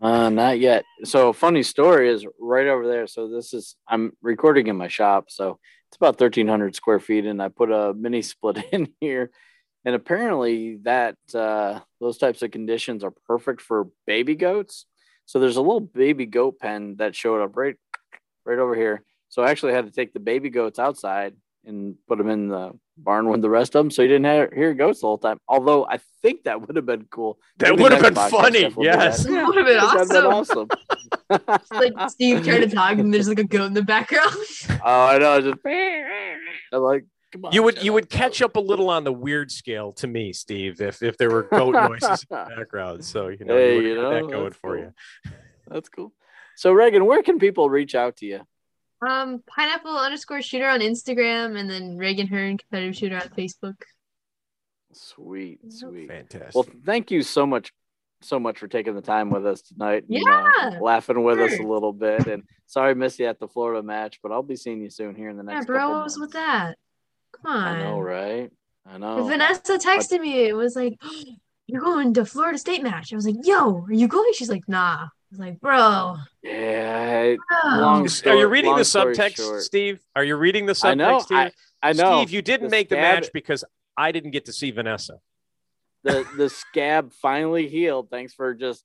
Uh, not yet. So, funny story is right over there. So, this is I'm recording in my shop. So, it's about 1300 square feet and i put a mini split in here and apparently that uh, those types of conditions are perfect for baby goats so there's a little baby goat pen that showed up right right over here so i actually had to take the baby goats outside and put them in the barn with the rest of them so he didn't have, hear goats the whole time although i think that would have been cool that would have been funny yes that would have been awesome, been awesome. like Steve trying to talk, and there's like a goat in the background. Oh, I know. Just I'm like, on, you would you would catch up a little on the weird scale to me, Steve, if if there were goat noises in the background. So you know, hey, you, you know that going for you. That's cool. So Reagan, where can people reach out to you? Um, pineapple underscore shooter on Instagram, and then Reagan Hearn competitive shooter on Facebook. Sweet, sweet, fantastic. Well, thank you so much so much for taking the time with us tonight. Yeah. You know, laughing with sure. us a little bit. And sorry I missed you at the Florida match, but I'll be seeing you soon here in the next. Yeah, bro, what was with that? Come on. I know, right? I know. Vanessa texted me. It was like, "You're going to Florida State match." I was like, "Yo, are you going?" She's like, "Nah." I was like, "Bro." Yeah. Long story, are you reading the subtext, short. Steve? Are you reading the subtext? I know. I, I, know. Steve, you didn't the make the match because I didn't get to see Vanessa the the scab finally healed. Thanks for just.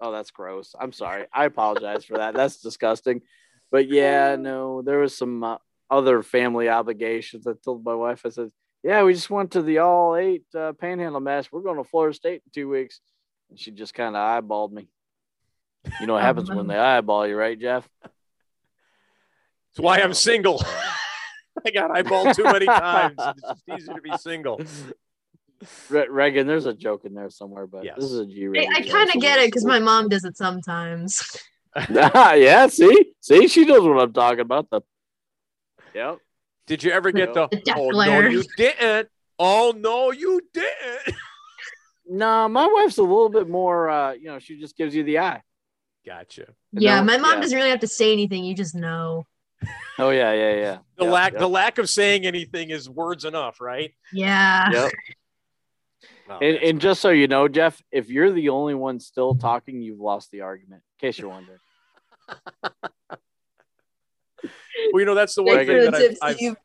Oh, that's gross. I'm sorry. I apologize for that. That's disgusting. But yeah, no, there was some uh, other family obligations. I told my wife, I said, "Yeah, we just went to the all eight uh, panhandle match. We're going to Florida State in two weeks." And she just kind of eyeballed me. You know what happens when they eyeball you, right, Jeff? That's why I'm single. I got eyeballed too many times. It's just easier to be single. Reagan, there's a joke in there somewhere, but yes. this is a G. I, I kind of get it because my mom does it sometimes. yeah, see, see, she knows what I'm talking about. The yep. Did you ever get the? the oh no, you didn't. Oh no, you didn't. no, my wife's a little bit more. uh You know, she just gives you the eye. Gotcha. Yeah, my mom yeah. doesn't really have to say anything. You just know. Oh yeah, yeah, yeah. The yep, lack, yep. the lack of saying anything is words enough, right? Yeah. Yep. Oh, and, and just so you know, Jeff, if you're the only one still talking, you've lost the argument. In case you're wondering. well, you know that's the one thing that I've, I've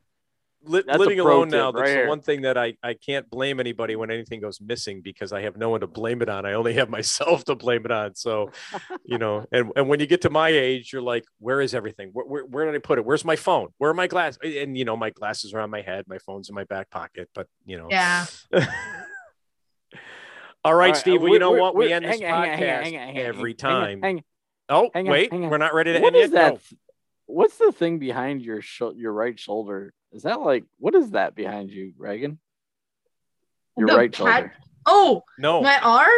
li- living alone now. That's right the one thing that I I can't blame anybody when anything goes missing because I have no one to blame it on. I only have myself to blame it on. So, you know, and and when you get to my age, you're like, where is everything? Where where, where did I put it? Where's my phone? Where are my glasses? And you know, my glasses are on my head. My phone's in my back pocket. But you know, yeah. All right, Steve. Well, you know what? We end this podcast every time. Oh, wait, we're not ready to what end yet. That? What's the thing behind your sh- your right shoulder? Is that like what is that behind you, Reagan? Your the right shoulder. Oh no, my R.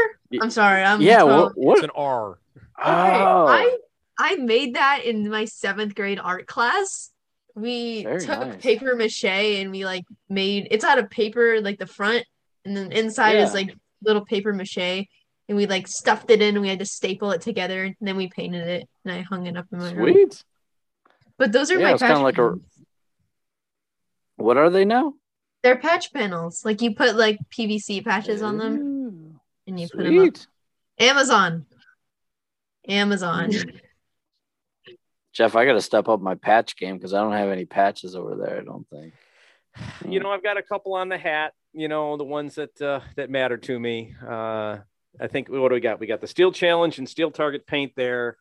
I'm sorry. I'm yeah. What, what? It's an R. Okay, oh. I I made that in my seventh grade art class. We Very took nice. paper mache and we like made it's out of paper like the front and then inside yeah. is like little paper mache and we like stuffed it in and we had to staple it together and then we painted it and I hung it up in my Sweet. room. But those are yeah, my kind of like a What are they now? They're patch panels. Like you put like PVC patches on them and you Sweet. put them up. Amazon. Amazon. Jeff, I got to step up my patch game because I don't have any patches over there. I don't think. You know, I've got a couple on the hat you know, the ones that uh, that matter to me. Uh, I think what do we got? We got the Steel Challenge and Steel Target paint there.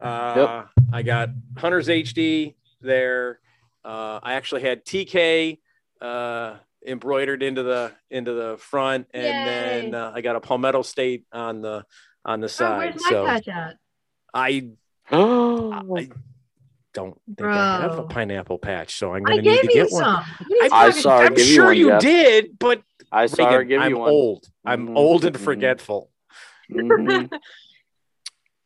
Uh, yep. I got Hunter's HD there. Uh, I actually had TK uh, embroidered into the into the front, and Yay. then uh, I got a Palmetto State on the on the oh, side. Oh, so I, oh. I don't think I have a pineapple patch, so I'm going to need to get one. some. What are you I talking saw her I'm give you sure one, you Jeff. did, but I saw her Reagan, give I'm you one. old. I'm Mhm, old and forgetful. Mhm.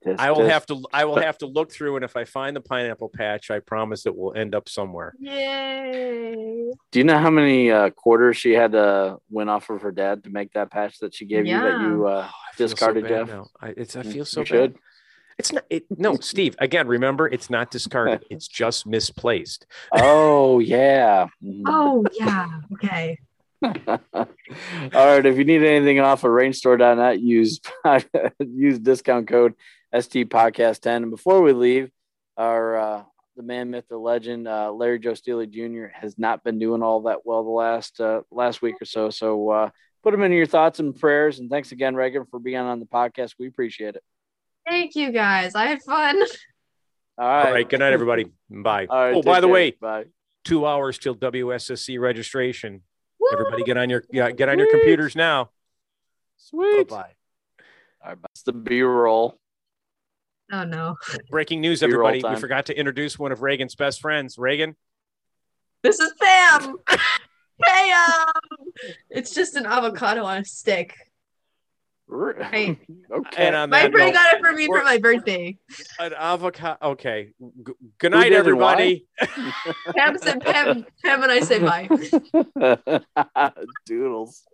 Tisk, I will tisk. have to I will have to look through, and if I find the pineapple patch, I promise it will end up somewhere. Yay. Do you know how many uh, quarters she had to win off of her dad to make that patch that she gave you that you uh, Oh, I feel so discarded, bad Jeff? now. I, it's I Mm, feel so you bad. should. It's not. It, no, Steve. Again, remember, it's not discarded. It's just misplaced. Oh yeah. Mhm. Oh yeah. Okay. All right. If you need anything off of rangestore.net, use use discount code ST Podcast 10. And before we leave, our uh, the man, myth, the legend, uh, Larry Joe Steely Jr. has not been doing all that well the last uh, last week or so. So uh, put him in your thoughts and prayers. And thanks again, Reagan, for being on the podcast. We appreciate it. Thank you guys. I had fun. All right. All right. Good night, everybody. Bye. All right. oh, take by the way, bye. two hours till WSSC registration. Woo! Everybody, get on your yeah, get on your computers now. Sweet. Bye. All right. That's the B roll. Oh no. Breaking news, everybody. We forgot to introduce one of Reagan's best friends. Reagan. This is Pam. Pam. Um, it's just an avocado on a stick. okay. And My friend note, got it for me for my birthday. an avocado. Okay. G- good night, did and why? everybody. Pam said Pam. Pam and I say bye. Doodles.